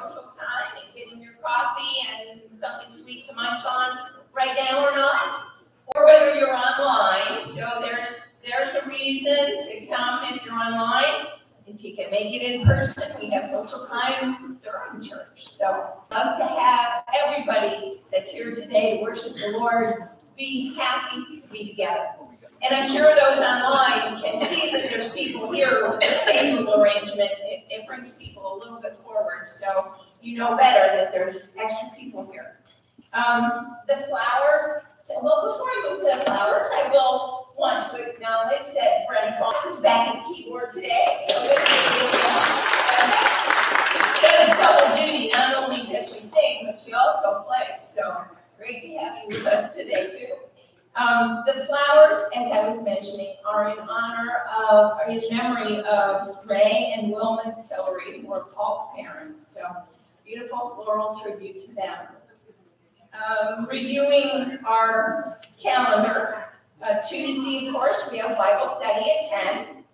social time and getting your coffee and something sweet to munch on right now or not, or whether you're online. So there's there's a reason to come if you're online. If you can make it in person, we have social time during church. So love to have everybody that's here today to worship the Lord be happy to be together. And I'm sure those online can see that there's people here with this table arrangement. Brings people a little bit forward, so you know better that there's extra people here. Um, the flowers, well, before I move to the flowers, I will want to acknowledge that Brenda Fox is back at the keyboard today. So good She does double duty. Not only does she sing, but she also plays. So great to have you with us today, too. Um, the flowers, as I was mentioning, are in honor of, in memory of Ray and Wilma Tillery, who were Paul's parents. So beautiful floral tribute to them. Um, reviewing our calendar, uh, Tuesday, of course, we have Bible study at 10.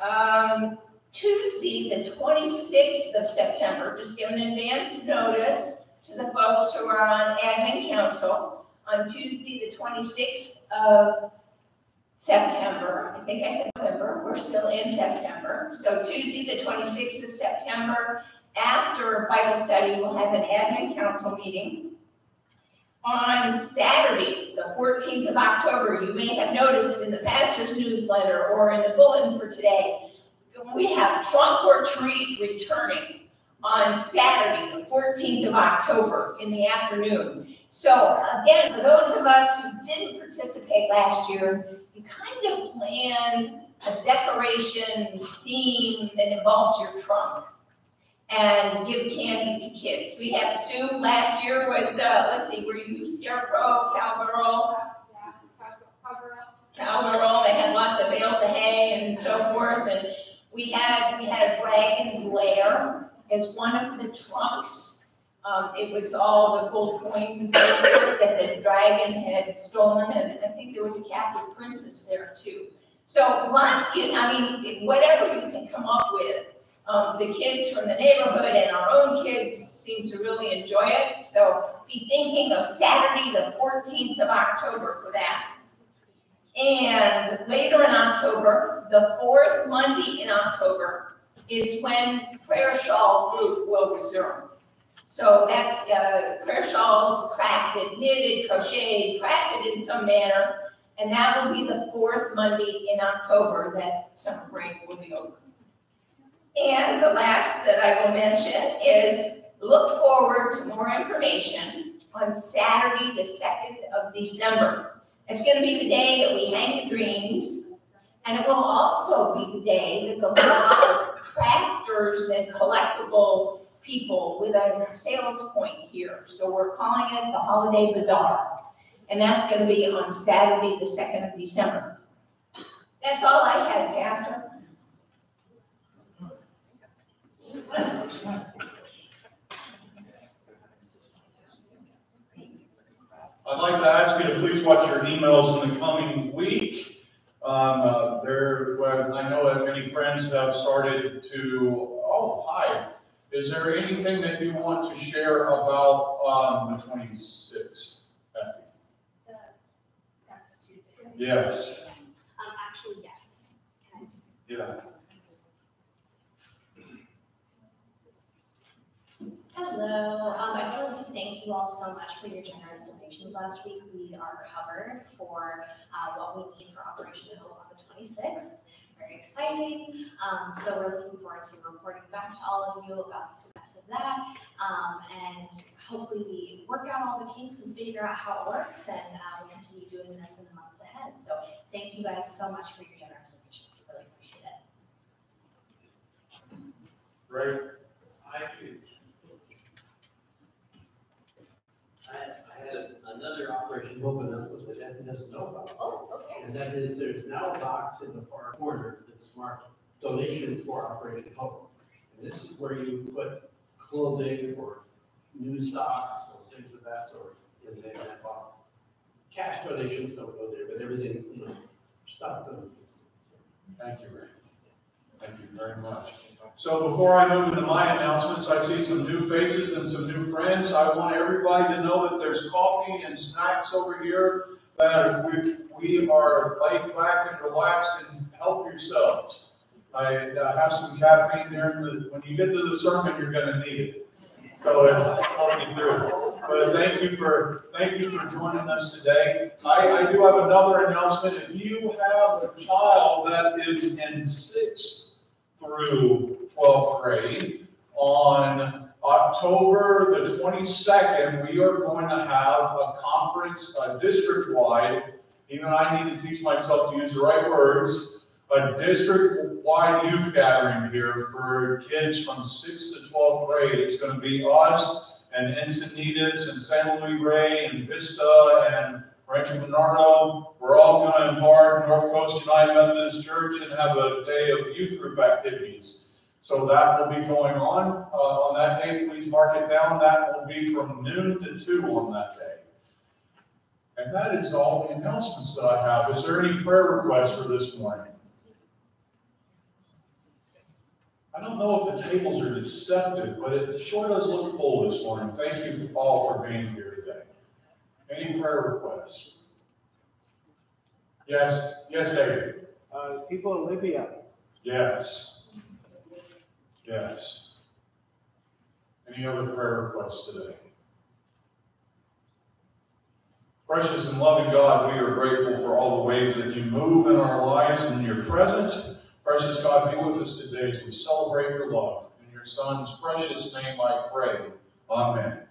Um, Tuesday, the 26th of September, just give an advance notice to the folks who are on admin council. On Tuesday, the 26th of September, I think I said November, we're still in September. So Tuesday, the 26th of September, after Bible study, we'll have an admin council meeting. On Saturday, the 14th of October, you may have noticed in the pastor's newsletter or in the bulletin for today, we have trunk or treat returning on Saturday, the 14th of October in the afternoon. So again, for those of us who didn't participate last year, you kind of plan a decoration theme that involves your trunk and give candy to kids. We had Sue last year was, uh, let's see, were you Scarecrow, Cowgirl? Cowgirl, they had lots of bales of hay and so forth, and we had, we had a dragon's lair as one of the trunks. Um, it was all the gold coins and so forth that the dragon had stolen, and I think there was a captive princess there too. So lots, I mean, whatever you can come up with, um, the kids from the neighborhood and our own kids seem to really enjoy it. So be thinking of Saturday, the 14th of October for that. And later in October, the fourth Monday in October, is when prayer shawl group will resume. So that's uh, prayer shawls crafted, knitted, crocheted, crafted in some manner, and that will be the fourth Monday in October that summer break will be over. And the last that I will mention is look forward to more information on Saturday, the 2nd of December. It's going to be the day that we hang the greens, and it will also be the day that a lot of crafters and collectible people with a sales point here. So we're calling it the Holiday Bazaar. And that's going to be on Saturday, the 2nd of December. That's all I had, Pastor. I'd like to ask you to please watch your emails in the coming week. Um, uh, there, I know many friends have started to, oh, hi. Is there anything that you want to share about um, the 26th, Effie? Yes. Yes. Um, actually, yes. I just? Yeah. Hello, um, I just wanted to thank you all so much for your generous donations last week. We are covered for, uh, what we need for Operation Hope on the twenty-sixth. Very exciting, um, so we're looking forward to reporting back to all of you about the success of that. Um, and hopefully we work out all the kinks and figure out how it works and, uh, we continue doing this in the months ahead. So thank you guys so much for your generous donations, we really appreciate it. Right? I could. I, I had another operation open up with that Ed doesn't know about. Oh. And that is, there's now a box in the far corner that's marked donation for Operation Hope. And this is where you put clothing or new stocks or things of that sort in that- box. Cash donations don't go there, but everything, you know, stuff goes. Thank you, Ray. Thank you very much. So before I move into my announcements, I see some new faces and some new friends. I want everybody to know that there's coffee and snacks over here, that we, we are laid back and relaxed and help yourselves. I uh, have some caffeine during the, when you get to the sermon, you're gonna need it. So it'll help through. But thank you for, thank you for joining us today. I, I do have another announcement. If you have a child that is in sixth through twelfth grade, on October the twenty-second, we are going to have a conference, a district-wide, even I need to teach myself to use the right words, a district-wide youth gathering here for kids from sixth to twelfth grade. It's gonna be us and Encinitas and San Luis Rey and Vista and Rancho Bernardo. We're all gonna embark North Coast United Methodist Church and have a day of youth group activities. So that will be going on, uh, on that day. Please mark it down. That will be from noon to two on that day. And that is all the announcements that I have. Is there any prayer requests for this morning? I don't know if the tables are deceptive, but it sure does look full this morning. Thank you all for being here today. Any prayer requests? Yes, yes, David? Uh, people in Libya, Yes. Yes. Any other prayer requests today? Precious and loving God, we are grateful for all the ways that you move in our lives and your presence. Precious God, be with us today as we celebrate your love. In your Son's precious name I pray. Amen.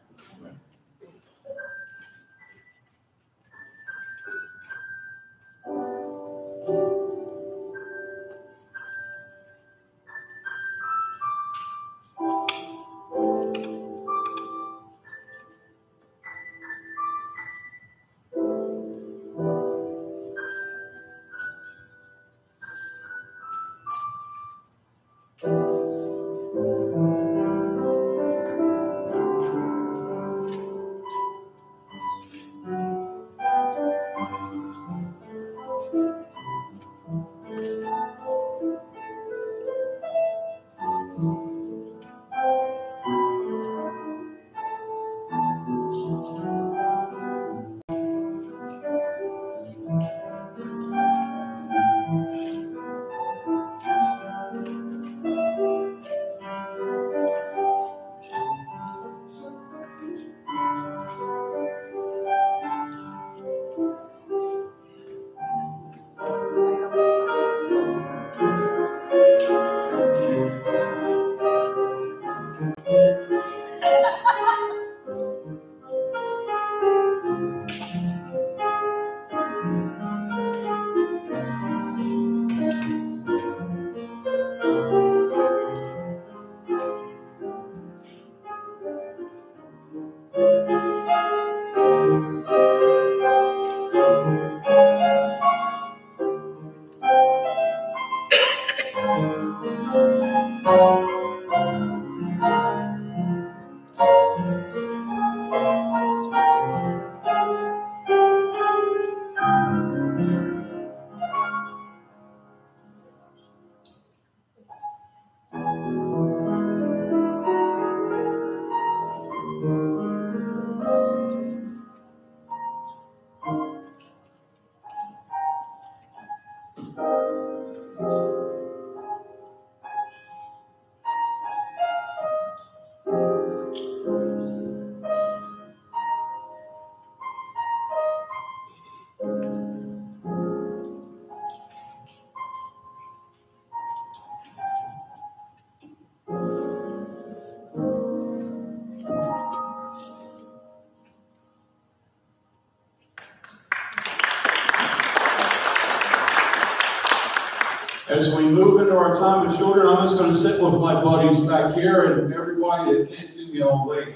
Just going to sit with my buddies back here and everybody that can't see me all wave.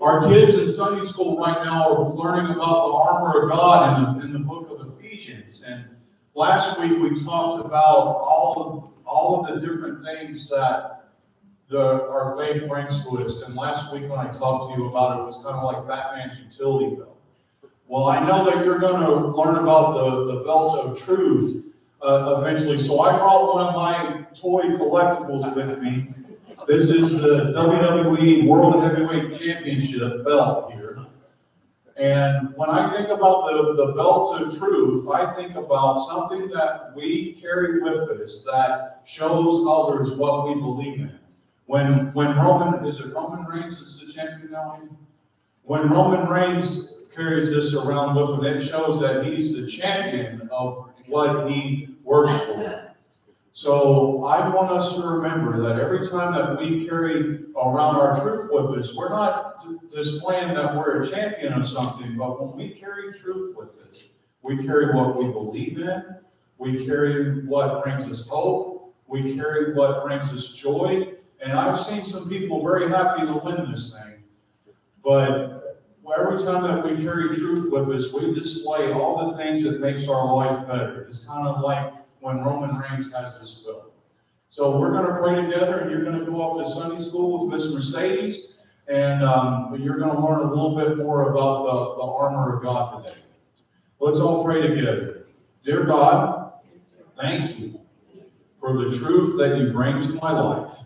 Our kids in Sunday school right now are learning about the armor of God in the, in the book of Ephesians. And last week we talked about all of, all of the different things that the, our faith brings to us. And last week when I talked to you about it, it was kind of like Batman's utility belt. Well, I know that you're going to learn about the, the belt of truth uh, eventually. So I brought one of my toy collectibles with me. This is the WWE World Heavyweight Championship belt here. And when I think about the, the belt of truth, I think about something that we carry with us that shows others what we believe in. When, when Roman, is it Roman Reigns is the champion now? When Roman Reigns carries this around with him, it shows that he's the champion of what he works for. So I want us to remember that every time that we carry around our truth with us, we're not displaying that we're a champion of something, but when we carry truth with us, we carry what we believe in, we carry what brings us hope, we carry what brings us joy, and I've seen some people very happy to win this thing. But every time that we carry truth with us, we display all the things that makes our life better. It's kind of like when Roman Reigns has this belt. So we're going to pray together, and you're going to go off to Sunday school with Miss Mercedes, and um, you're going to learn a little bit more about the, the armor of God today. Let's all pray together. Dear God, thank you for the truth that you bring to my life.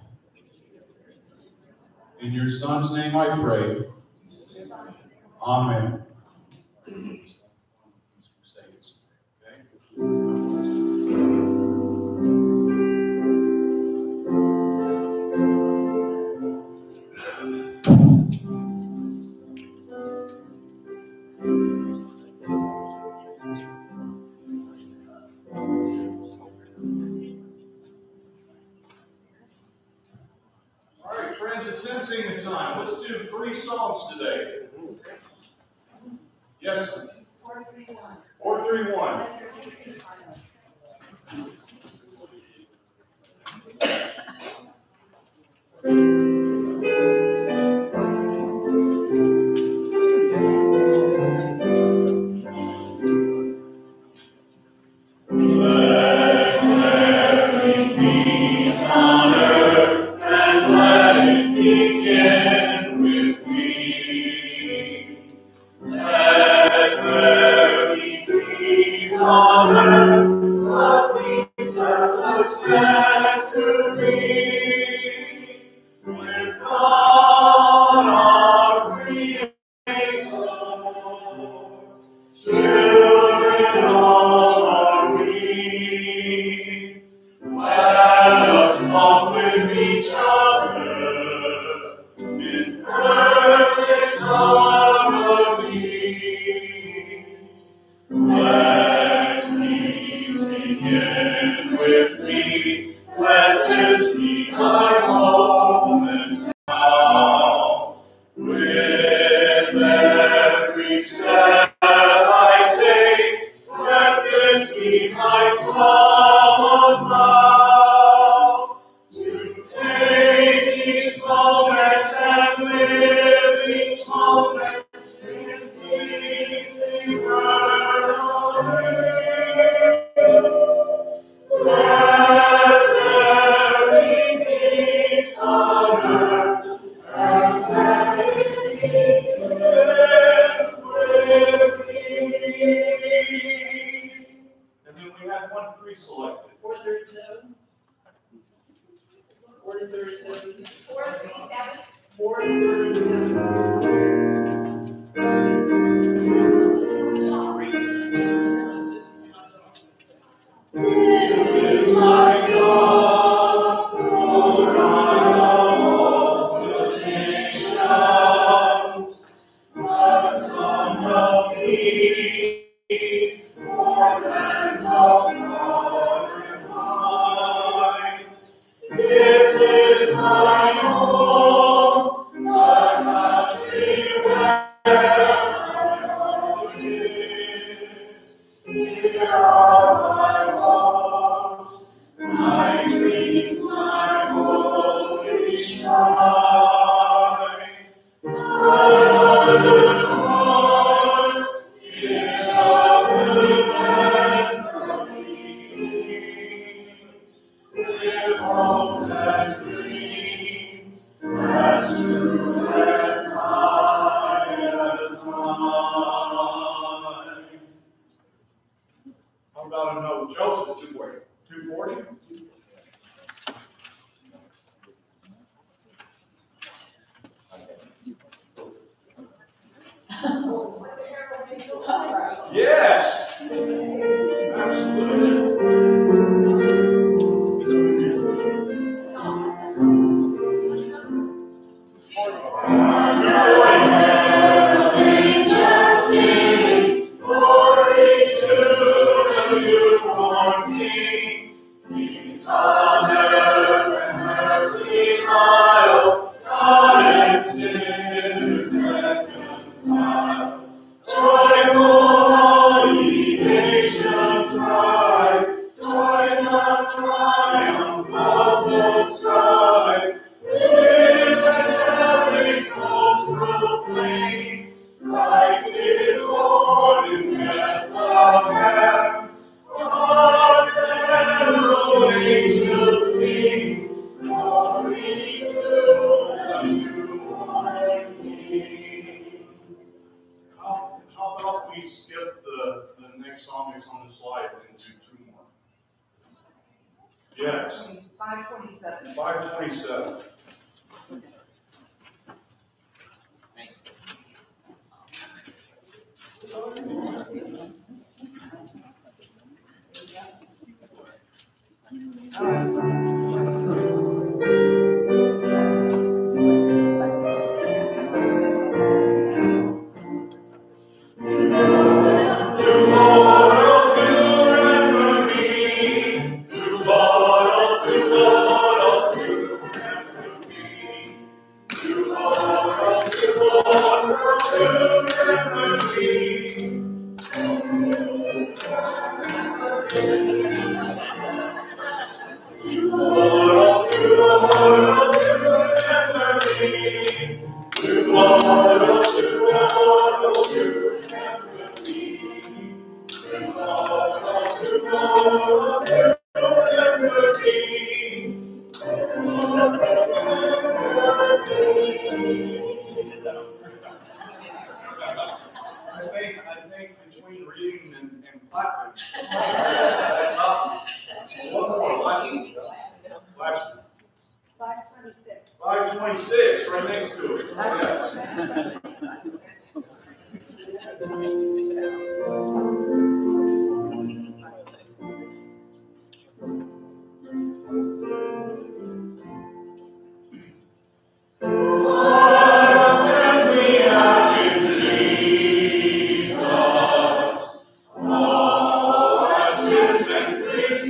In your son's name I pray. Amen. Mm-hmm.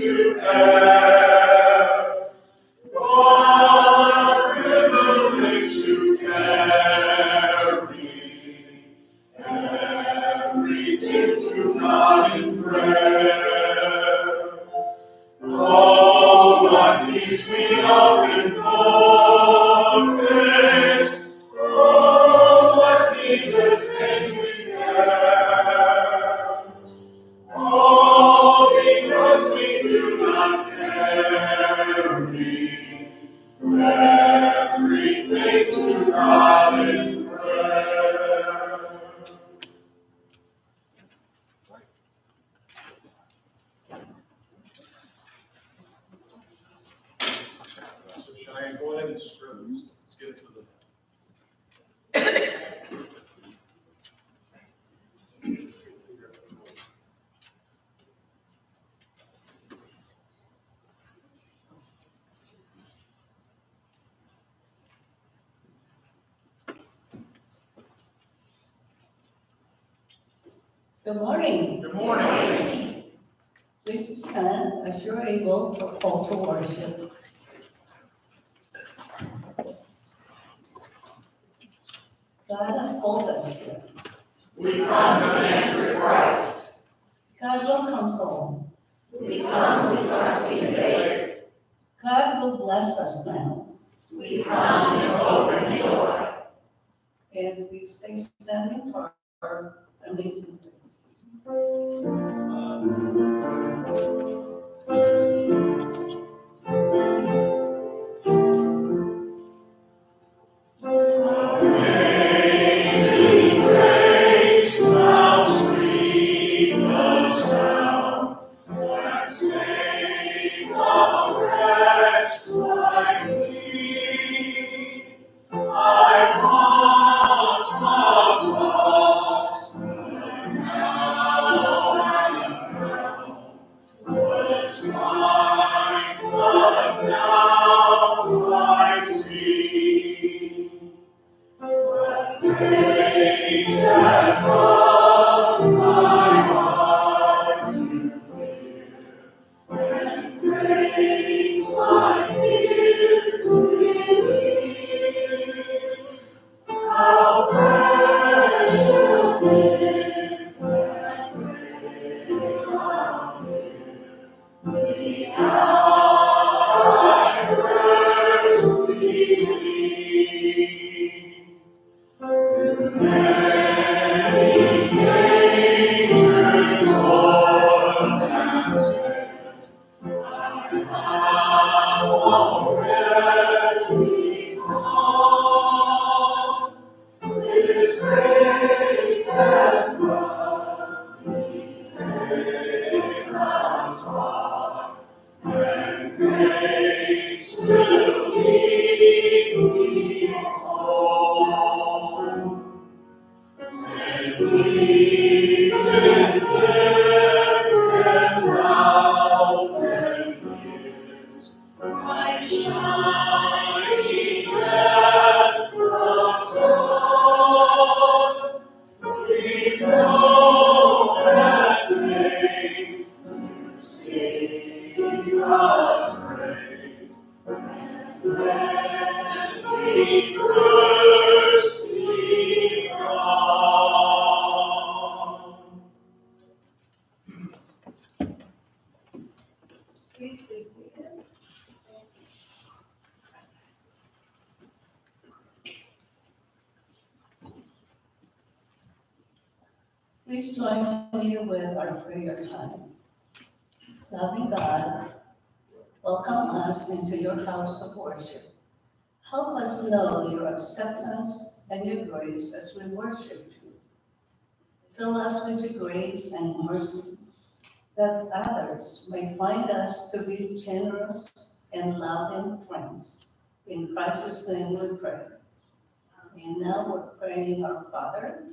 And grace and mercy, that others may find us to be generous and loving friends. In Christ's name we pray. And now we're praying our Father,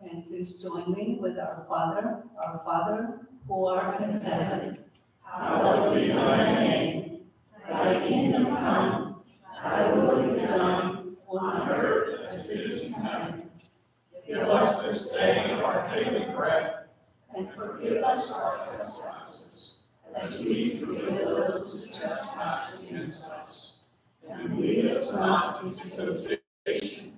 and please join me with our Father, our Father who art in heaven. Hallowed be thy name. Thy kingdom come. Thy will be done on earth as it is in heaven. Give us this day our daily bread, And forgive us our trespasses, as we forgive those who trespass against us. And lead us not into temptation,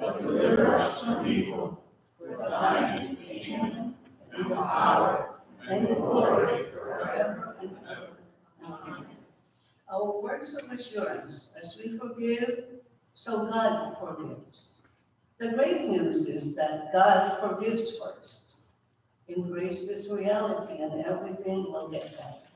but deliver us from evil. For thine is the kingdom, and the power, and the glory forever and ever. Amen. Our words of assurance, as we forgive, so God forgives. The great news is that God forgives first. Embrace this reality and everything will get better.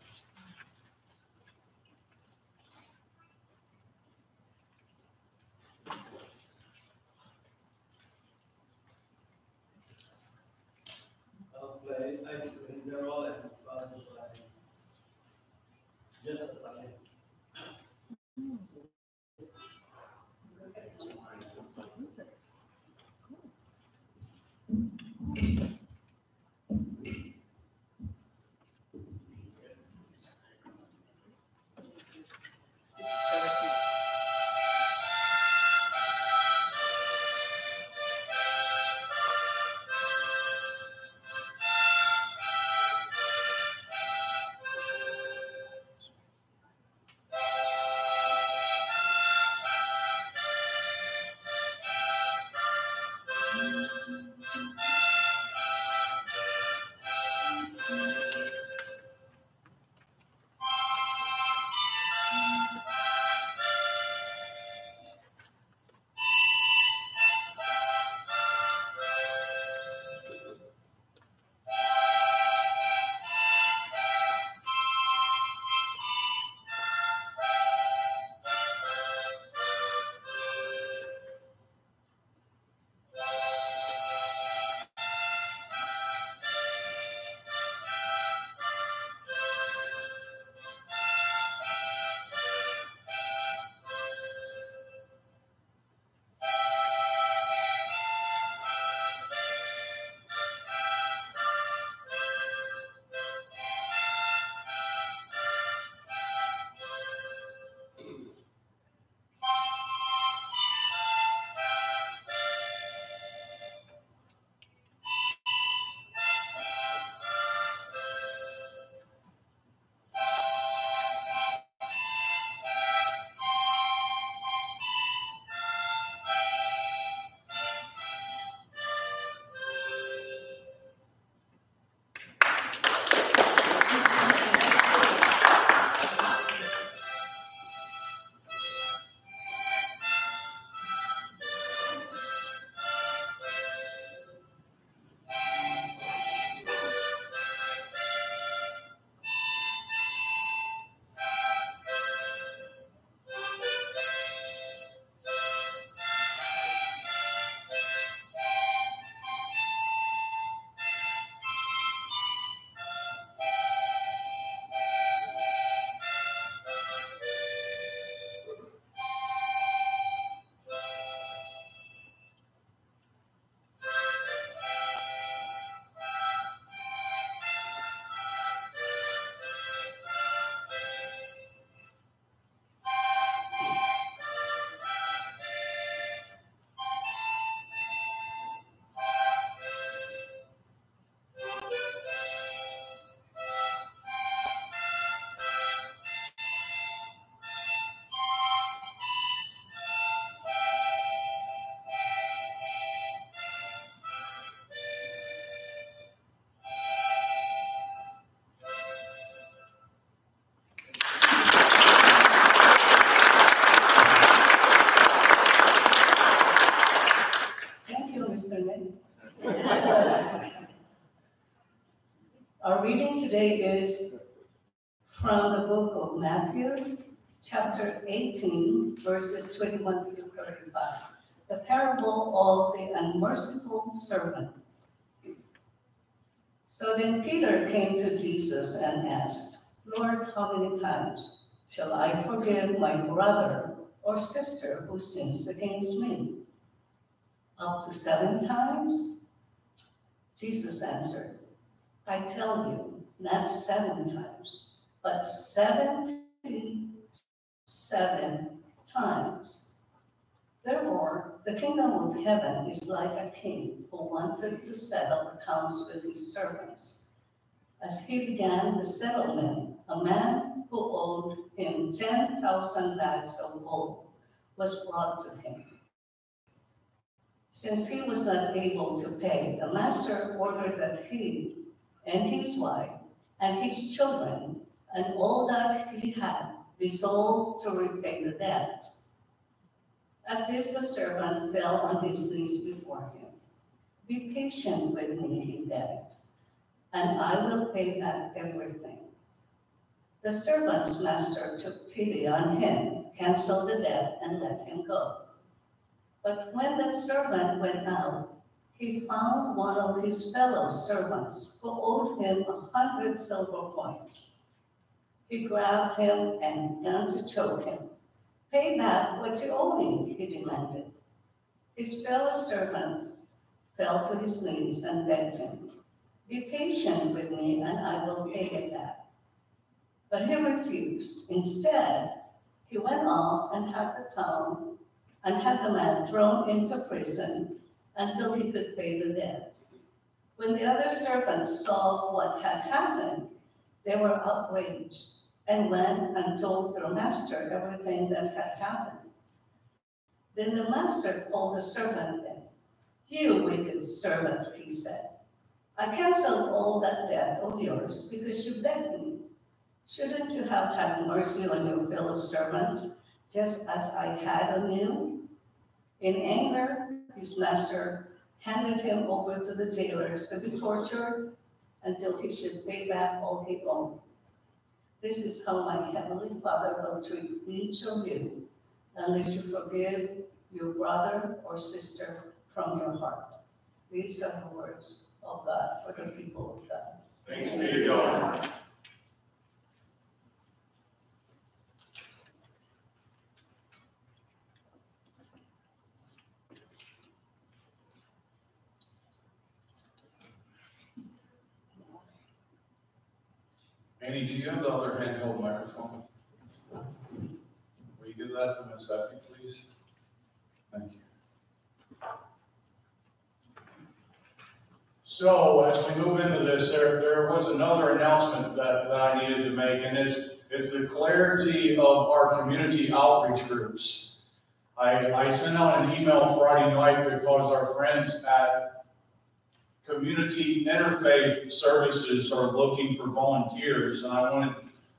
35. The parable of the unmerciful servant. So then Peter came to Jesus and asked, Lord, how many times shall I forgive my brother or sister who sins against me? Up to seven times? Jesus answered, I tell you, not seven times, but seventy-seven times. Therefore, the kingdom of heaven is like a king who wanted to settle accounts with his servants. As he began the settlement, a man who owed him ten thousand bags of gold was brought to him. Since he was not able to pay, the master ordered that he and his wife and his children and all that he had be sold to repay the debt. At this, the servant fell on his knees before him. Be patient with me, he begged, and I will pay back everything. The servant's master took pity on him, canceled the debt, and let him go. But when that servant went out, he found one of his fellow servants who owed him a hundred silver coins. He grabbed him and began to choke him. Pay back what you owe me, he demanded. His fellow servant fell to his knees and begged him, Be patient with me and I will pay it back. But he refused. Instead, he went off and had the town and had the man thrown into prison until he could pay the debt. When the other servants saw what had happened, they were outraged and went and told their master everything that had happened. Then the master called the servant in. You wicked servant, he said. I canceled all that debt of yours because you begged me. Shouldn't you have had mercy on your fellow servant, just as I had on you? In anger, his master handed him over to the jailers to be tortured until he should pay back all he owed. This is how my heavenly Father will treat each of you unless you forgive your brother or sister from your heart. These are the words of God for the people of God. Thanks be to God. Annie, do you have the other handheld microphone? Will you give that to Ms. Effie, please? Thank you. So as we move into this, there, there was another announcement that, that I needed to make, and it's, it's the clarity of our community outreach groups. I, I sent out an email Friday night because our friends at Community Interfaith Services are looking for volunteers, and I wanted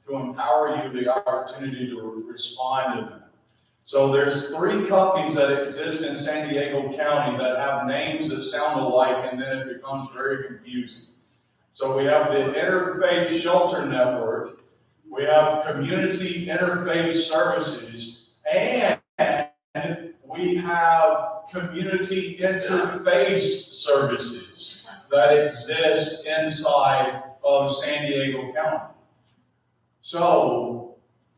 to empower you the opportunity to respond to them. So there's three companies that exist in San Diego County that have names that sound alike, and then it becomes very confusing. So we have the Interfaith Shelter Network, we have Community Interfaith Services, and have Community Interface Services that exist inside of San Diego County. So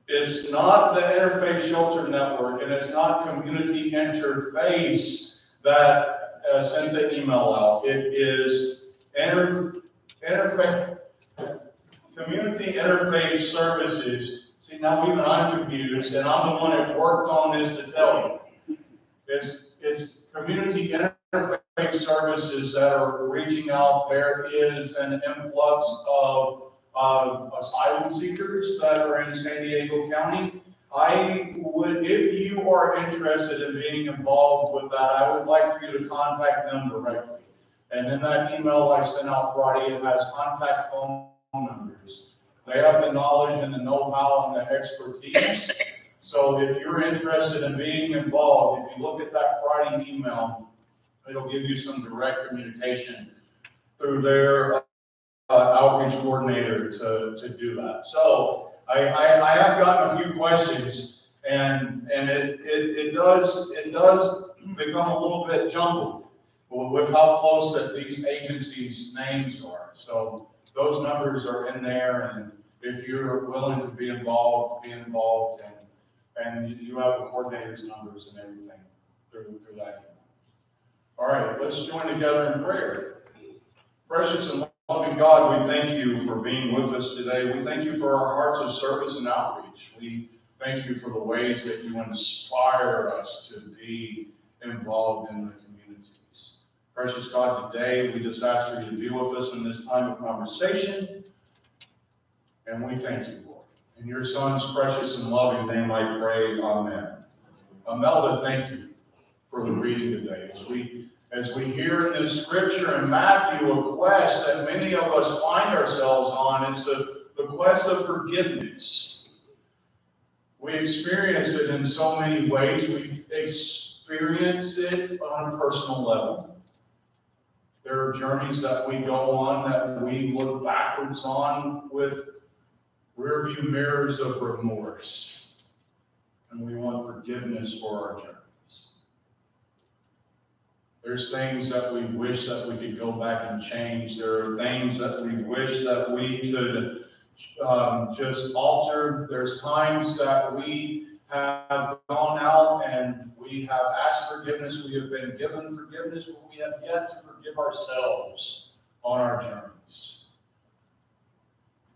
it's not the Interfaith Shelter Network and it's not Community Interface that uh, sent the email out. It is Inter, Interfaith, Community interface Services. See, now even I'm confused and I'm the one that worked on this to tell you. It's, it's Community Interfaith Services that are reaching out. There is an influx of of asylum seekers that are in San Diego County. I would, if you are interested in being involved with that, I would like for you to contact them directly. And in that email I sent out Friday, it has contact phone numbers. They have the knowledge and the know-how and the expertise. So if you're interested in being involved, if you look at that Friday email, it'll give you some direct communication through their uh, outreach coordinator to, to do that. So I, I, I have gotten a few questions and, and it, it, it does, it does become a little bit jumbled with how close that these agencies' names are. So those numbers are in there and if you're willing to be involved, be involved and, and you have the coordinator's numbers and everything through, through that. All right, let's join together in prayer. Precious and loving God, we thank you for being with us today. We thank you for our hearts of service and outreach. We thank you for the ways that you inspire us to be involved in the communities. Precious God, today we just ask for you to be with us in this time of conversation. And we thank you. In your Son's precious and loving name I pray, Amen. Imelda, thank you for the reading today. As we, as we hear in this scripture in Matthew, a quest that many of us find ourselves on is the, the quest of forgiveness. We experience it in so many ways. We experience it on a personal level. There are journeys that we go on that we look backwards on with rearview mirrors of remorse. And we want forgiveness for our journeys. There's things that we wish that we could go back and change. There are things that we wish that we could um, just alter. There's times that we have gone out and we have asked forgiveness. We have been given forgiveness, but we have yet to forgive ourselves on our journeys.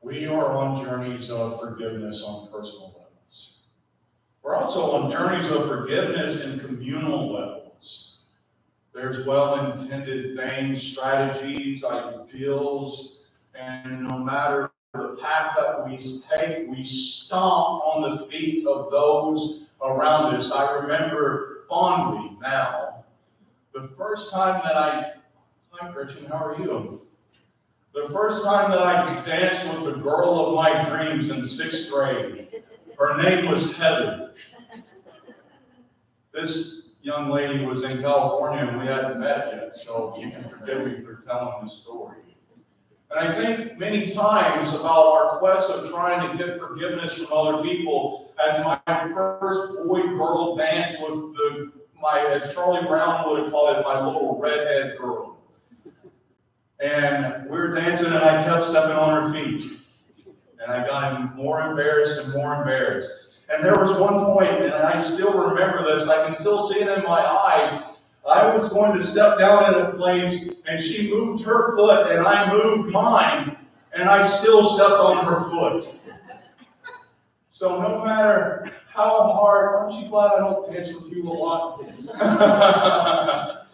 We are on journeys of forgiveness on personal levels. We're also on journeys of forgiveness in communal levels. There's well-intended things, strategies, ideals, and no matter the path that we take, we stomp on the feet of those around us. I remember fondly now the first time that I, hi Gretchen, how are you? The first time that I danced with the girl of my dreams in sixth grade, her name was Heather. This young lady was in California and we hadn't met yet, so you can forgive me for telling the story. And I think many times about our quest of trying to get forgiveness from other people as my first boy-girl dance with the, my, as Charlie Brown would have called it, my little redhead girl. And we were dancing, and I kept stepping on her feet. And I got more embarrassed and more embarrassed. And there was one point, and I still remember this, I can still see it in my eyes. I was going to step down in a place, and she moved her foot, and I moved mine, and I still stepped on her foot. So no matter how hard, aren't you glad I don't dance with you a lot?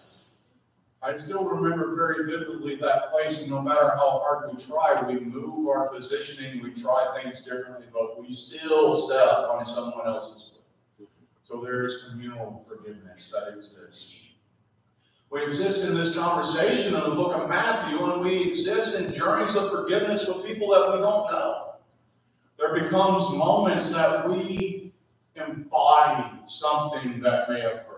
I still remember very vividly that place, and no matter how hard we try, we move our positioning, we try things differently, but we still step on someone else's foot. So there is communal forgiveness that exists. We exist in this conversation in the book of Matthew, and we exist in journeys of forgiveness with people that we don't know. There becomes moments that we embody something that may have hurt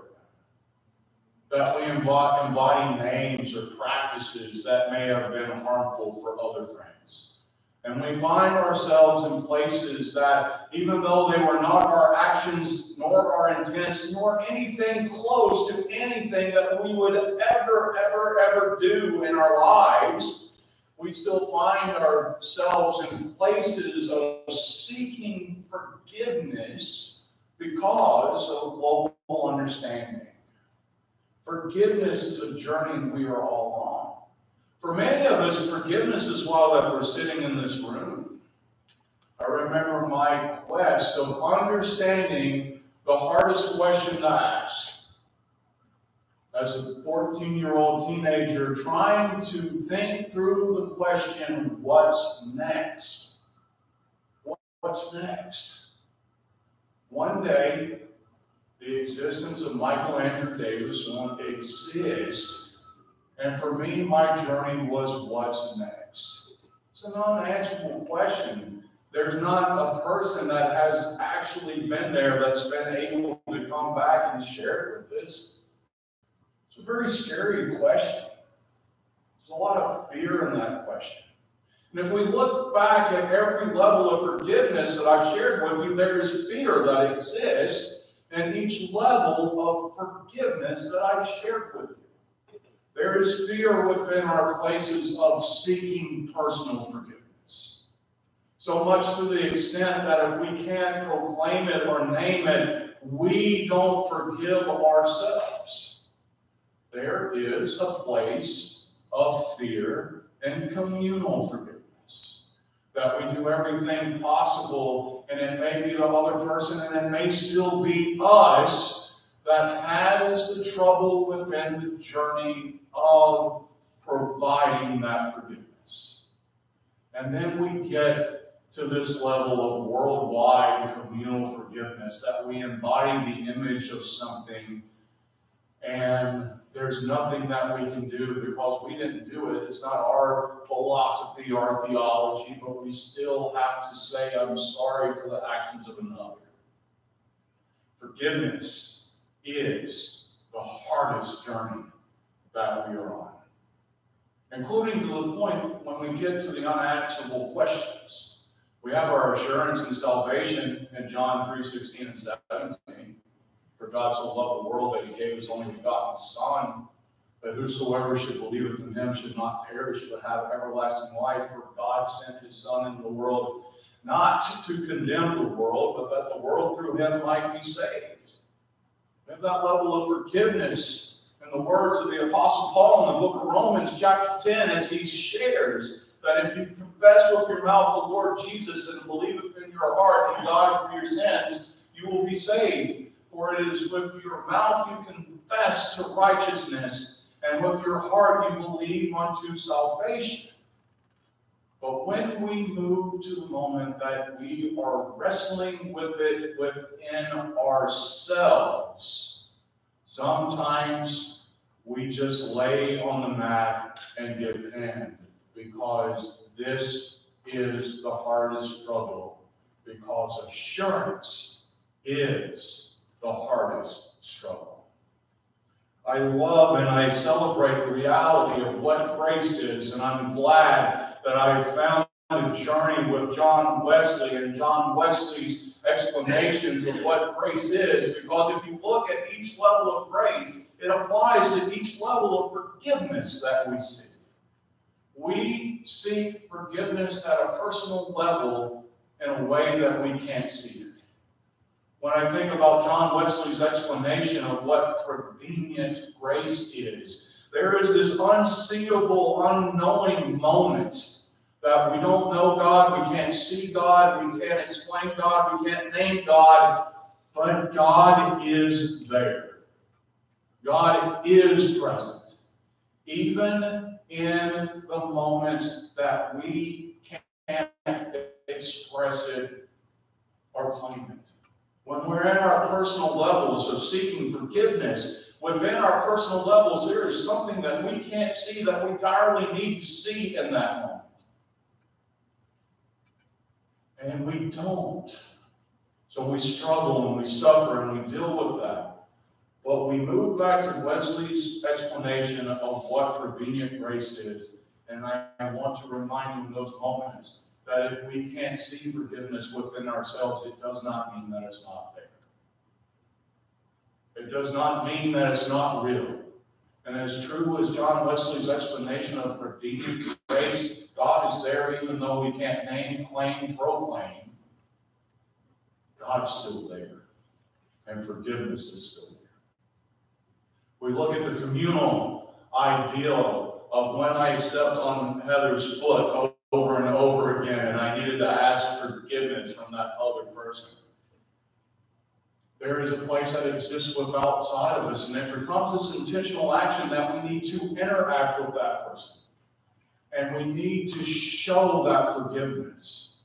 that we embody, names or practices that may have been harmful for other friends. And we find ourselves in places that, even though they were not our actions, nor our intents, nor anything close to anything that we would ever, ever, ever do in our lives, we still find ourselves in places of seeking forgiveness because of global understanding. Forgiveness is a journey we are all on. For many of us, forgiveness is while that we're sitting in this room. I remember my quest of understanding the hardest question to ask. As a 14 year old teenager, trying to think through the question, what's next? What's next? One day, the existence of Michael Andrew Davis won't exist. And for me, my journey was what's next? It's an unanswerable question. There's not a person that has actually been there that's been able to come back and share it with us. It's a very scary question. There's a lot of fear in that question. And if we look back at every level of forgiveness that I've shared with you, there is fear that exists in each level of forgiveness that I've shared with you. There is fear within our places of seeking personal forgiveness. So much to the extent that if we can't proclaim it or name it, we don't forgive ourselves. There is a place of fear and communal forgiveness. That we do everything possible, and it may be the other person, and it may still be us that has the trouble within the journey of providing that forgiveness. And then we get to this level of worldwide communal forgiveness, that we embody the image of something and there's nothing that we can do because we didn't do it. It's not our philosophy our theology, but we still have to say, I'm sorry for the actions of another. Forgiveness is the hardest journey that we are on, including to the point when we get to the unanswerable questions. We have our assurance in salvation in John 3 16 and 17. God so loved the world that he gave his only begotten Son, that whosoever should believeth in him should not perish, but have everlasting life. For God sent his Son into the world not to condemn the world, but that the world through him might be saved. We have that level of forgiveness in the words of the Apostle Paul in the book of Romans, chapter 10, as he shares that if you confess with your mouth the Lord Jesus and believeth in your heart he died for your sins, you will be saved. For it is with your mouth you confess to righteousness, and with your heart you believe unto salvation. But when we move to the moment that we are wrestling with it within ourselves, sometimes we just lay on the mat and get pinned because this is the hardest struggle, because assurance is the hardest struggle. I love and I celebrate the reality of what grace is, and I'm glad that I found a journey with John Wesley and John Wesley's explanations of what grace is, because if you look at each level of grace, it applies to each level of forgiveness that we see. We seek forgiveness at a personal level in a way that we can't see it. When I think about John Wesley's explanation of what prevenient grace is, there is this unseeable, unknowing moment that we don't know God, we can't see God, we can't explain God, we can't name God, but God is there. God is present. Even in the moments that we can't express it or claim it. When we're in our personal levels of seeking forgiveness, within our personal levels, there is something that we can't see that we entirely need to see in that moment. And we don't. So we struggle and we suffer and we deal with that. But we move back to Wesley's explanation of what prevenient grace is. And I, I want to remind you in those moments that if we can't see forgiveness within ourselves, it does not mean that it's not there. It does not mean that it's not real. And as true as John Wesley's explanation of prevenient grace, God is there even though we can't name, claim, proclaim. God's still there. And forgiveness is still there. We look at the communal ideal of when I stepped on Heather's foot over and over again, and I needed to ask forgiveness from that other person. There is a place that exists with outside of us, and it becomes this intentional action that we need to interact with that person. And we need to show that forgiveness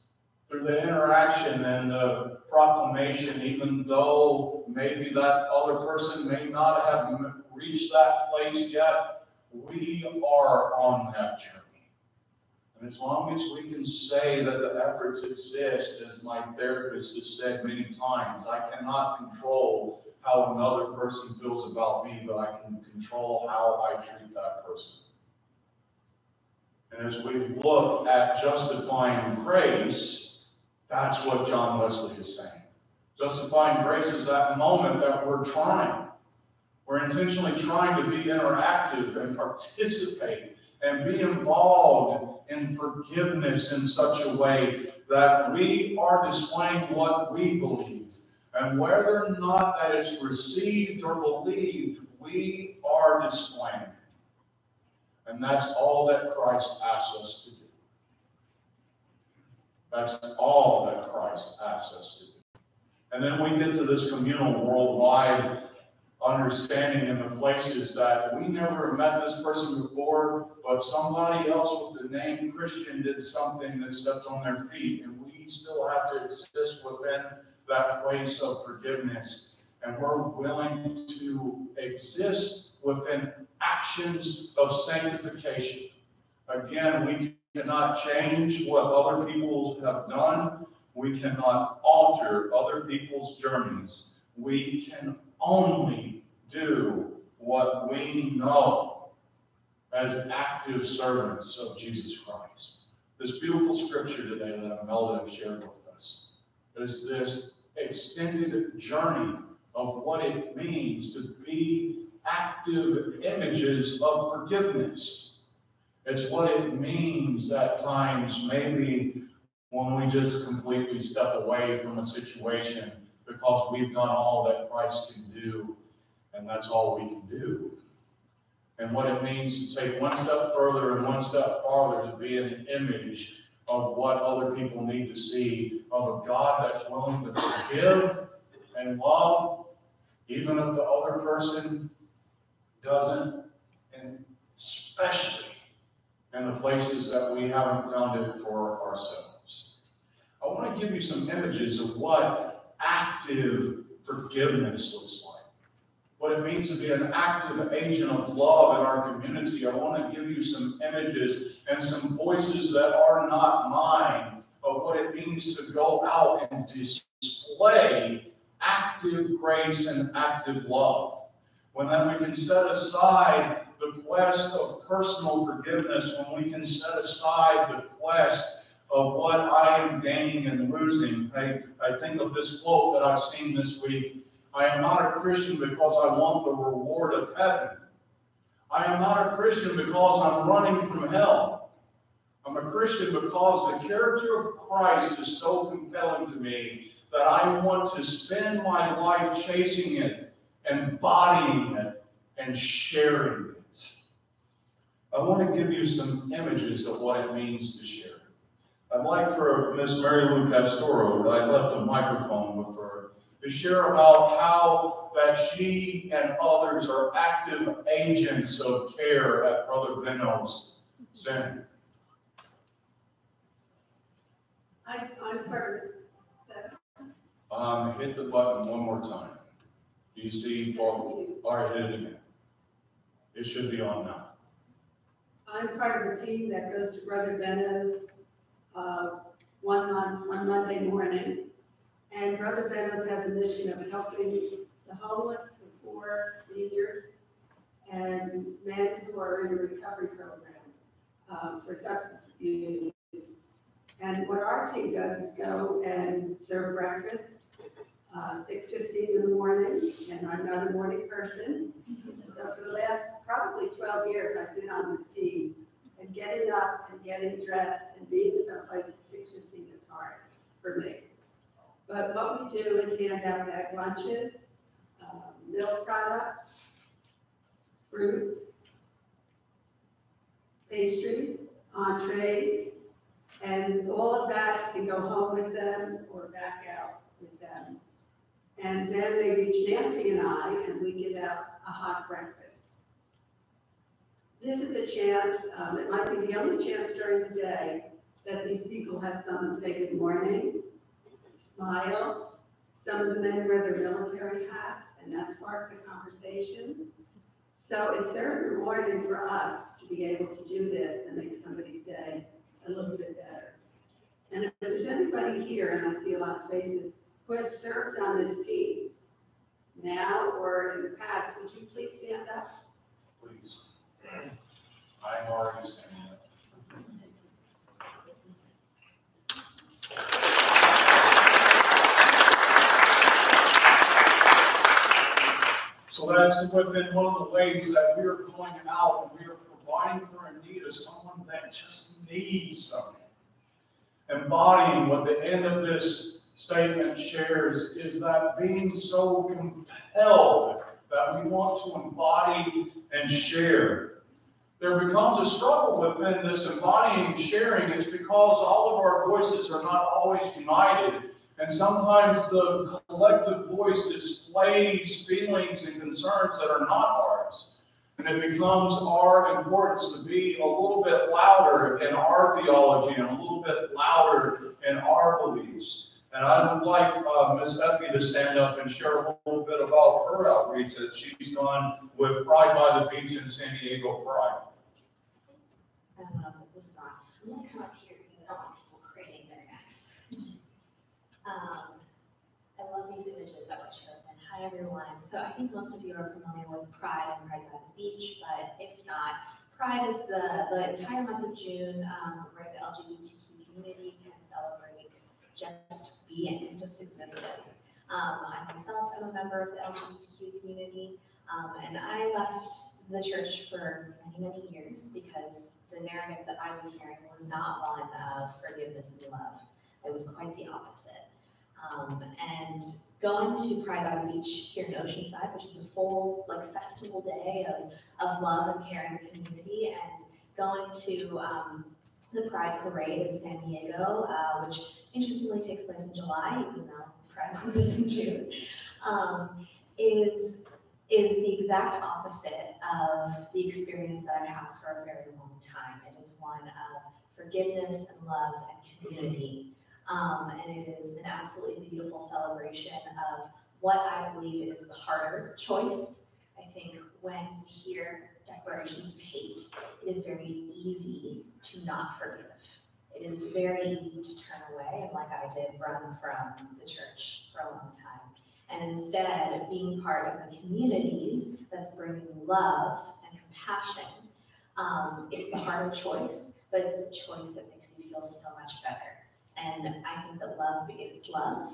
through the interaction and the proclamation, even though maybe that other person may not have reached that place yet, we are on that journey. And as long as we can say that the efforts exist, as my therapist has said many times, I cannot control how another person feels about me, but I can control how I treat that person. And as we look at justifying grace, that's what John Wesley is saying. Justifying grace is that moment that we're trying. We're intentionally trying to be interactive and participate and be involved in forgiveness in such a way that we are displaying what we believe. And whether or not that it's received or believed, we are displaying it. And that's all that Christ asks us to do. That's all that Christ asks us to do. And then we get to this communal worldwide understanding in the places that we never met this person before, but somebody else with the name Christian did something that stepped on their feet, and we still have to exist within that place of forgiveness. And we're willing to exist within actions of sanctification. Again, we cannot change what other people have done. We cannot alter other people's journeys. We can only do what we know as active servants of Jesus Christ. This beautiful scripture today that Imelda shared with us is this extended journey of what it means to be active images of forgiveness. It's what it means at times, maybe when we just completely step away from a situation because we've done all that Christ can do, and that's all we can do. And what it means to take one step further and one step farther to be an image of what other people need to see of a God that's willing to forgive and love, even if the other person doesn't, and especially in the places that we haven't found it for ourselves. I want to give you some images of what active forgiveness looks like. What it means to be an active agent of love in our community. I want to give you some images and some voices that are not mine of what it means to go out and display active grace and active love. When then we can set aside the quest of personal forgiveness, when we can set aside the quest of what I am gaining and losing. I, I think of this quote that I've seen this week. I am not a Christian because I want the reward of heaven. I am not a Christian because I'm running from hell. I'm a Christian because the character of Christ is so compelling to me that I want to spend my life chasing it, embodying it, and sharing it. I want to give you some images of what it means to share. I'd like for Miss Mary Lou Castoro, I left a microphone with her, to share about how that she and others are active agents of care at Brother Benno's Center. I, I'm sorry, Um, hit the button one more time. Do you see, all right, hit it again. It should be on now. I'm part of the team that goes to Brother Benno's, uh, one month, one Monday morning. And Brother Benno's has a mission of helping the homeless, the poor, seniors, and men who are in a recovery program, um, for substance abuse. And what our team does is go and serve breakfast, uh, six fifteen in the morning, and I'm not a morning person. So for the last probably twelve years, I've been on this team. And getting up and getting dressed and being someplace at six fifteen is hard for me. But what we do is hand out bag lunches, um, milk products, fruit, pastries, entrees, and all of that can go home with them or back out with them. And then they reach Nancy and I, and we give out a hot breakfast. This is a chance, um, it might be the only chance during the day that these people have someone say good morning, smile. Some of the men wear their military hats, and that sparks a conversation. So it's very rewarding for us to be able to do this and make somebody's day a little bit better. And if there's anybody here, and I see a lot of faces, who has served on this team, now or in the past, would you please stand up? Please. I'm already standing up. So that's within one of the ways that we are going out and we are providing for a need of someone that just needs something. Embodying what the end of this statement shares is that being so compelled that we want to embody and share there becomes a struggle within this embodying sharing. is because all of our voices are not always united. And sometimes the collective voice displays feelings and concerns that are not ours. And it becomes our importance to be a little bit louder in our theology and a little bit louder in our beliefs. And I would like uh, Ms. Effie to stand up and share a little bit about her outreach that she's done with Pride by the Beach in San Diego Pride. I don't know if this is on. I'm gonna come up here because I don't want people craning their necks. Um, I love these images that were chosen. Hi, everyone. So I think most of you are familiar with Pride and Pride by the Beach, but if not, Pride is the, the entire month of June, um, where the LGBTQ community can celebrate just being and just existence. Um, I myself am a member of the LGBTQ community, um, and I left the church for many, many years because the narrative that I was hearing was not one of forgiveness and love. It was quite the opposite. Um, and going to Pride on the Beach here in Oceanside, which is a full like festival day of, of love and care in the community, and going to um, the Pride Parade in San Diego, uh, which interestingly takes place in July, even though Pride was in June, um, is is the exact opposite of the experience that I've had for a very long time. It is one of forgiveness and love and community. Um, and it is an absolutely beautiful celebration of what I believe is the harder choice. I think when you hear declarations of hate, it is very easy to not forgive. It is very easy to turn away, and like I did, run from the church for a long time and instead of being part of a community that's bringing love and compassion. Um, it's the harder choice, but it's the choice that makes you feel so much better. And I think that love begets love.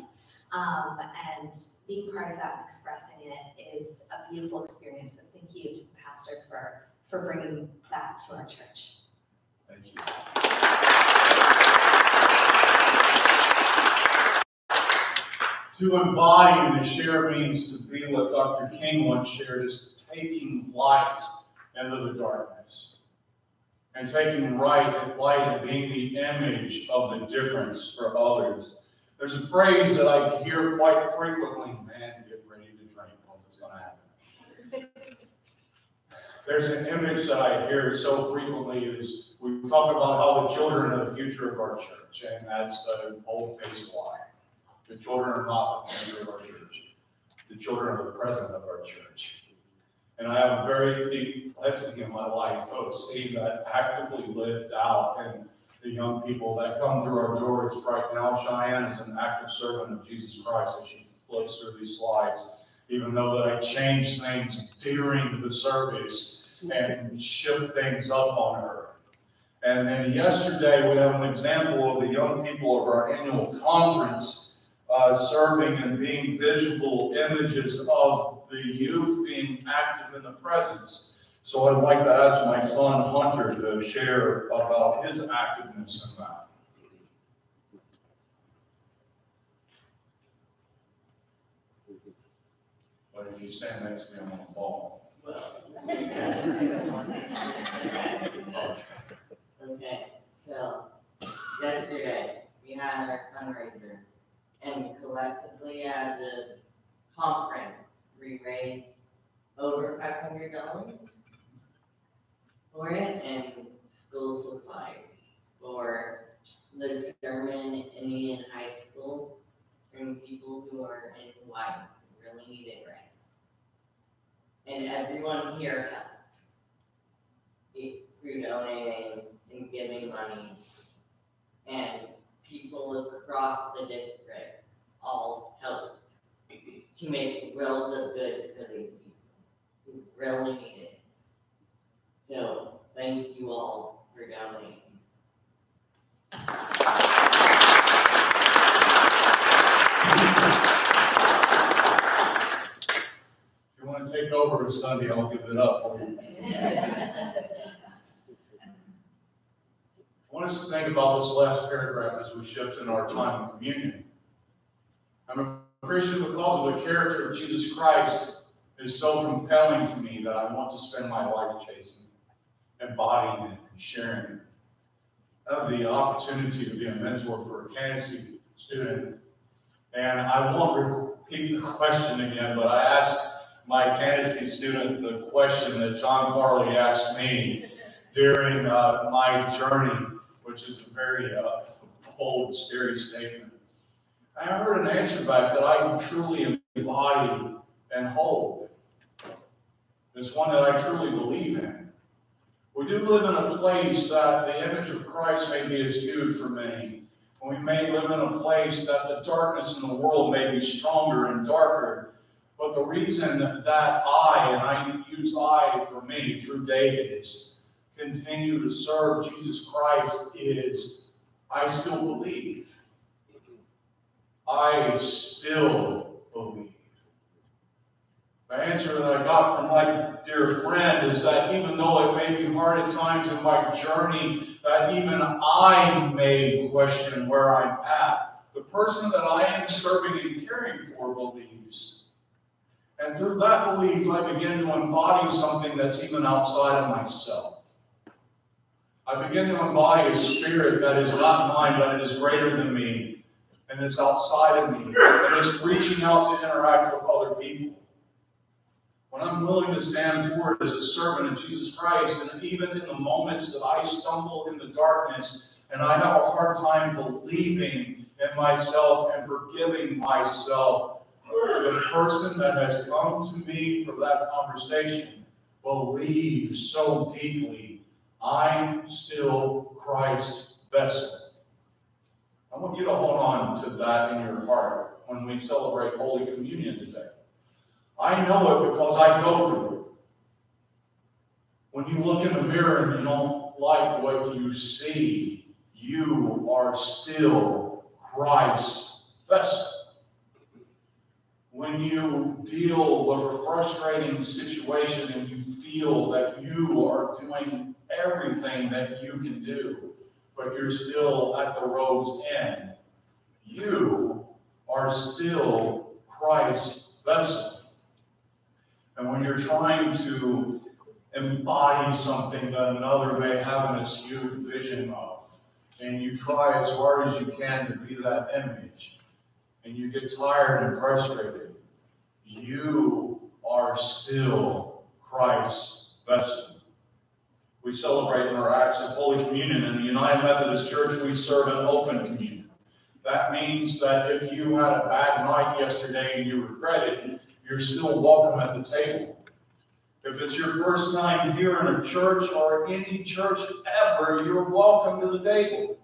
Um, and being part of that and expressing it is a beautiful experience. So thank you to the pastor for, for bringing that to our church. Thank you. To embody and to share means to be what Dr. King once shared is taking light into the darkness. And taking right light and being the image of the difference for others. There's a phrase that I hear quite frequently, man, get ready to drink because it's going to happen. There's an image that I hear so frequently is we talk about how the children are the future of our church, and that's an old faced lie. The children are not the future of our church. The children are the present of our church. And I have a very deep lesson in my life of seeing that actively lived out and the young people that come through our doors right now. Cheyenne is an active servant of Jesus Christ as she flips through these slides, even though that I change things during the service and shift things up on her. And then yesterday, we have an example of the young people of our annual conference uh, serving and being visible images of the youth being active in the presence. So I'd like to ask my son Hunter to share about his activeness in that. But if you stand next to me, I'm gonna fall. Okay, so yesterday we had our fundraiser and collectively as a conference, we raised over five hundred dollars for it and school supplies for the Sherman Indian High School and people who are in Hawaii really need it right. And everyone here helped. Through donating and giving money. And people across the district all helped to make world of good for these people who really need it. So, thank you all for donating. If you want to take over over Sunday, I'll give it up for you. Want us to think about this last paragraph as we shift in our time of communion. I'm a Christian because of the character of Jesus Christ is so compelling to me that I want to spend my life chasing, embodying and sharing it. I have the opportunity to be a mentor for a candidacy student, and I won't repeat the question again, but I asked my candidacy student the question that John Farley asked me during uh, my journey, which is a very uh, bold, scary statement. I heard an answer back that I truly embody and hold. It's one that I truly believe in. We do live in a place that the image of Christ may be skewed for many. And we may live in a place that the darkness in the world may be stronger and darker. But the reason that I, and I use I for me, Drew Davis, continue to serve Jesus Christ is I still believe. I still believe. The answer that I got from my dear friend is that even though it may be hard at times in my journey, that even I may question where I'm at, the person that I am serving and caring for believes. And through that belief, I begin to embody something that's even outside of myself. I begin to embody a spirit that is not mine, but is greater than me, and it's outside of me, and it's reaching out to interact with other people. When I'm willing to stand forward as a servant of Jesus Christ, and even in the moments that I stumble in the darkness and I have a hard time believing in myself and forgiving myself, the person that has come to me for that conversation believes so deeply, I'm still Christ's vessel. I want you to hold on to that in your heart when we celebrate Holy Communion today. I know it because I go through it. When you look in the mirror and you don't like what you see, you are still Christ's vessel. When you deal with a frustrating situation and you feel that you are doing everything that you can do, but you're still at the road's end, you are still Christ's vessel. And when you're trying to embody something that another may have an skewed vision of, and you try as hard as you can to be that image, and you get tired and frustrated, you are still Christ's vessel. We celebrate in our acts of Holy Communion. In the United Methodist Church, we serve an open communion. That means that if you had a bad night yesterday and you regret it, you're still welcome at the table. If it's your first time here in a church or any church ever, you're welcome to the table.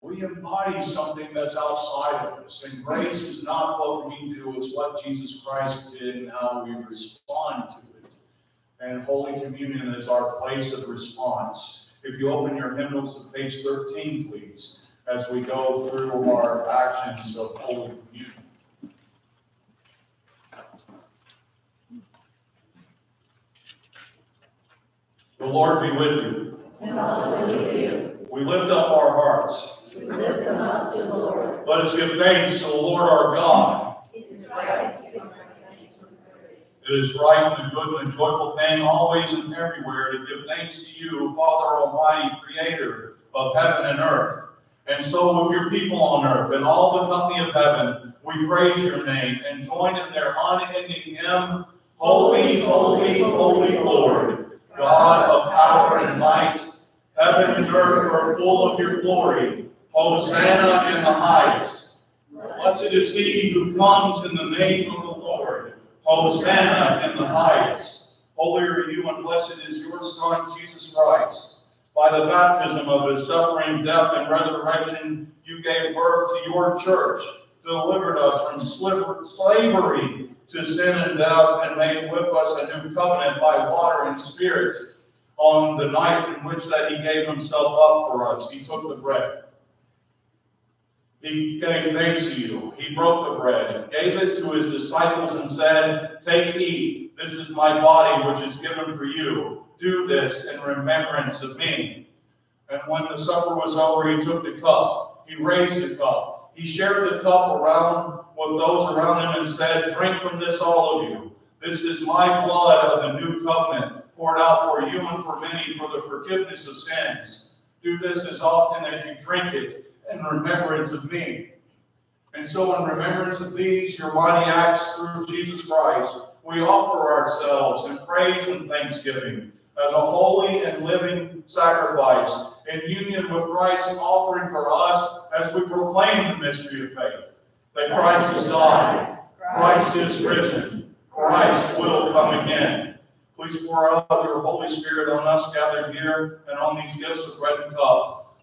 We embody something that's outside of us, and grace is not what we do, it's what Jesus Christ did and how we respond to it. And Holy Communion is our place of response. If you open your hymnals to page 13, please, as we go through our actions of Holy Communion. The Lord be with you. And also with you. We lift up our hearts. We lift them up to the Lord. Let us give thanks to the Lord our God. It is right. It is right and a good and joyful thing always and everywhere to give thanks to you, Father Almighty, creator of heaven and earth. And so with your people on earth and all the company of heaven, we praise your name and join in their unending hymn, Holy, holy, holy Lord, God of power and might, heaven and earth are full of your glory. Hosanna in the highest. Blessed is he who comes in the name of the Hosanna in the highest. Holy are you and blessed is your Son, Jesus Christ. By the baptism of his suffering, death, and resurrection, you gave birth to your church, delivered us from slavery to sin and death, and made with us a new covenant by water and spirit. On the night in which that he gave himself up for us, he took the bread. He gave thanks to you. He broke the bread, gave it to his disciples, and said, Take, eat. This is my body, which is given for you. Do this in remembrance of me. And when the supper was over, he took the cup. He raised the cup. He shared the cup around with those around him and said, Drink from this, all of you. This is my blood of the new covenant, poured out for you and for many for the forgiveness of sins. Do this as often as you drink it in remembrance of me. And so, in remembrance of these, your mighty acts through Jesus Christ, we offer ourselves in praise and thanksgiving as a holy and living sacrifice in union with Christ's offering for us as we proclaim the mystery of faith that Christ has died, Christ is risen, Christ will come again. Please pour out your Holy Spirit on us gathered here and on these gifts of bread and cup.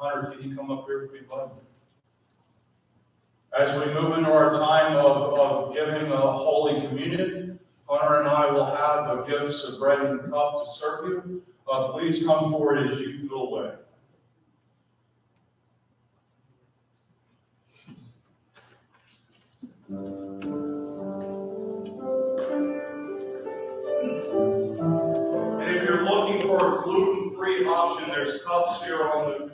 Hunter, can you come up here for me, bud? As we move into our time of, of giving a holy communion, Hunter and I will have the gifts of bread and cup to serve you. Uh, please come forward as you feel led. And if you're looking for a gluten-free option, there's cups here on the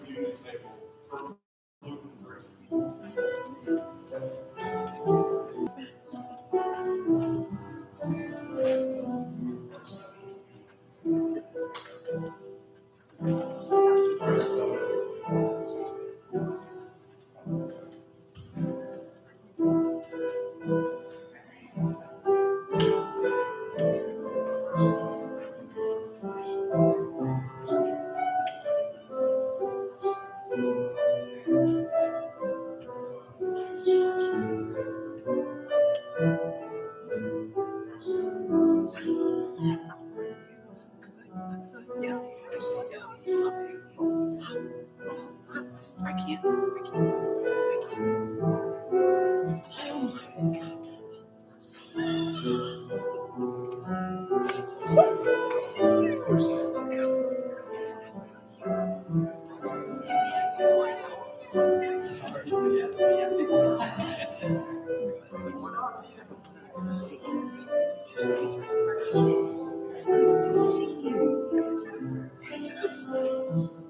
this.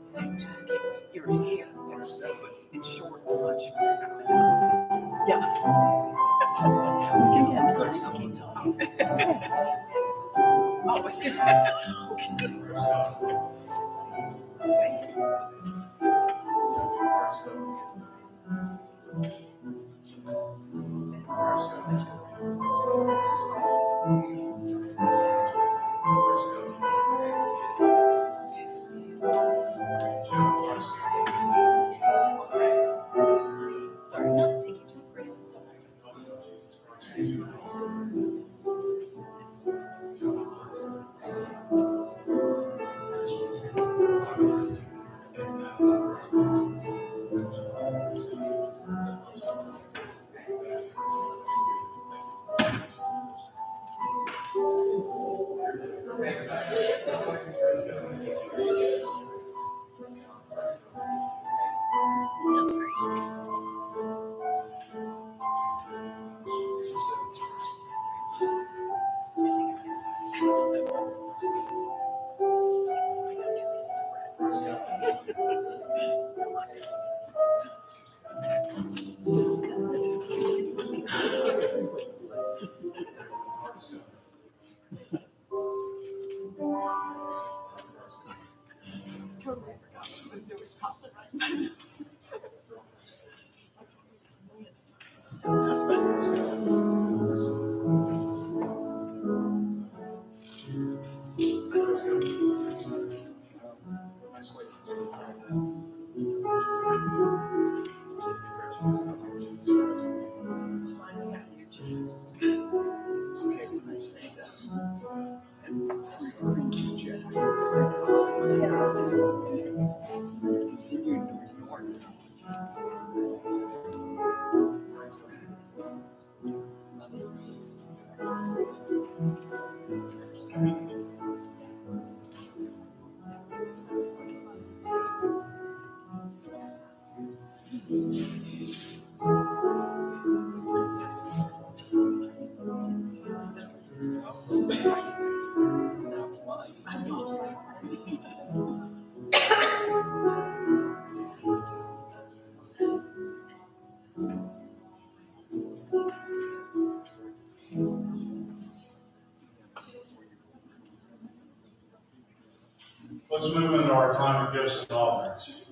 Time of gifts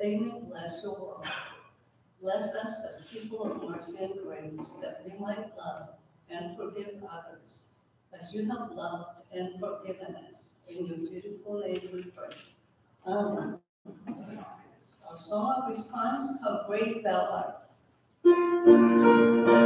they may bless your world. Bless us as people of mercy and grace, that we might love and forgive others, as you have loved and forgiven us. In your beautiful name we pray. Amen. Our song of response, how great thou art.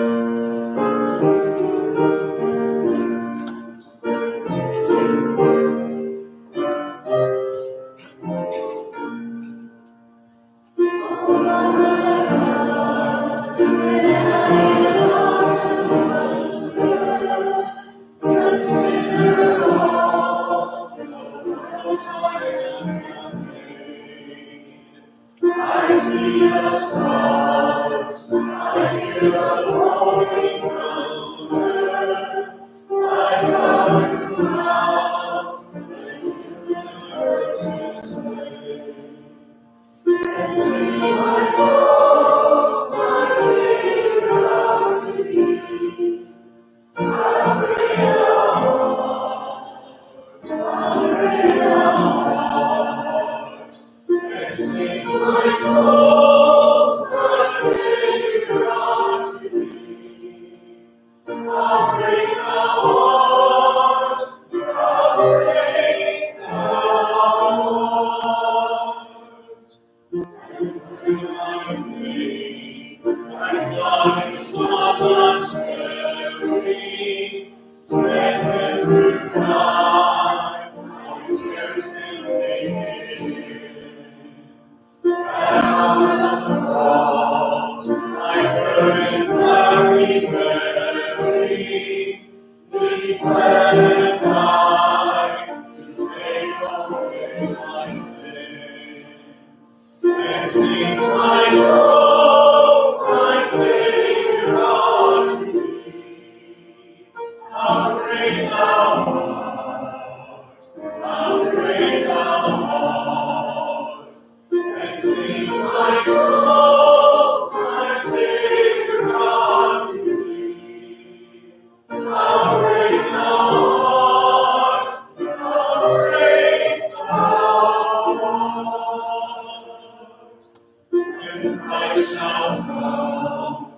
And I shall bow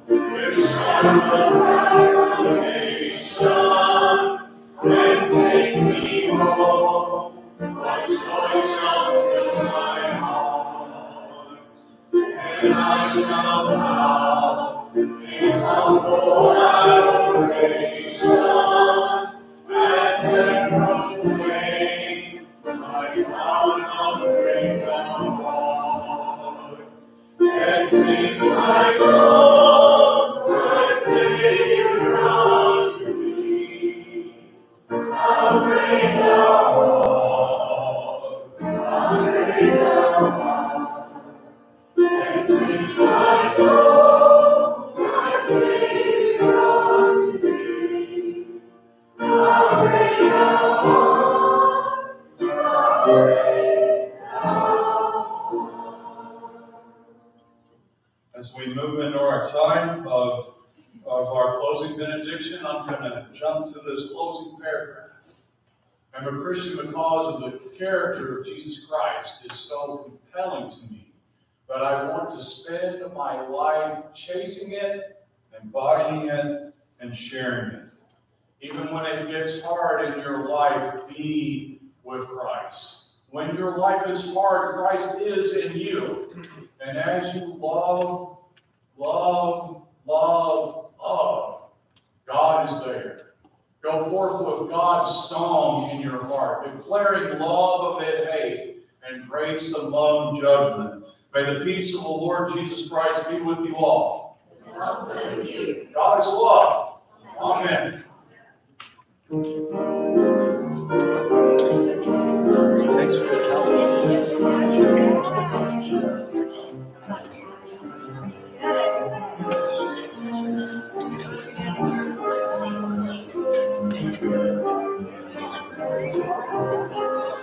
in humble my soul, character of Jesus Christ is so compelling to me that I want to spend my life chasing it, embodying it, and sharing it. Even when it gets hard in your life, be with Christ. When your life is hard, Christ is in you. And as you love, love, love, love, God is there. Go forth with God's song in your heart, declaring love amid hate and grace among judgment. May the peace of the Lord Jesus Christ be with you all. God is love. Amen. Thanks for the help.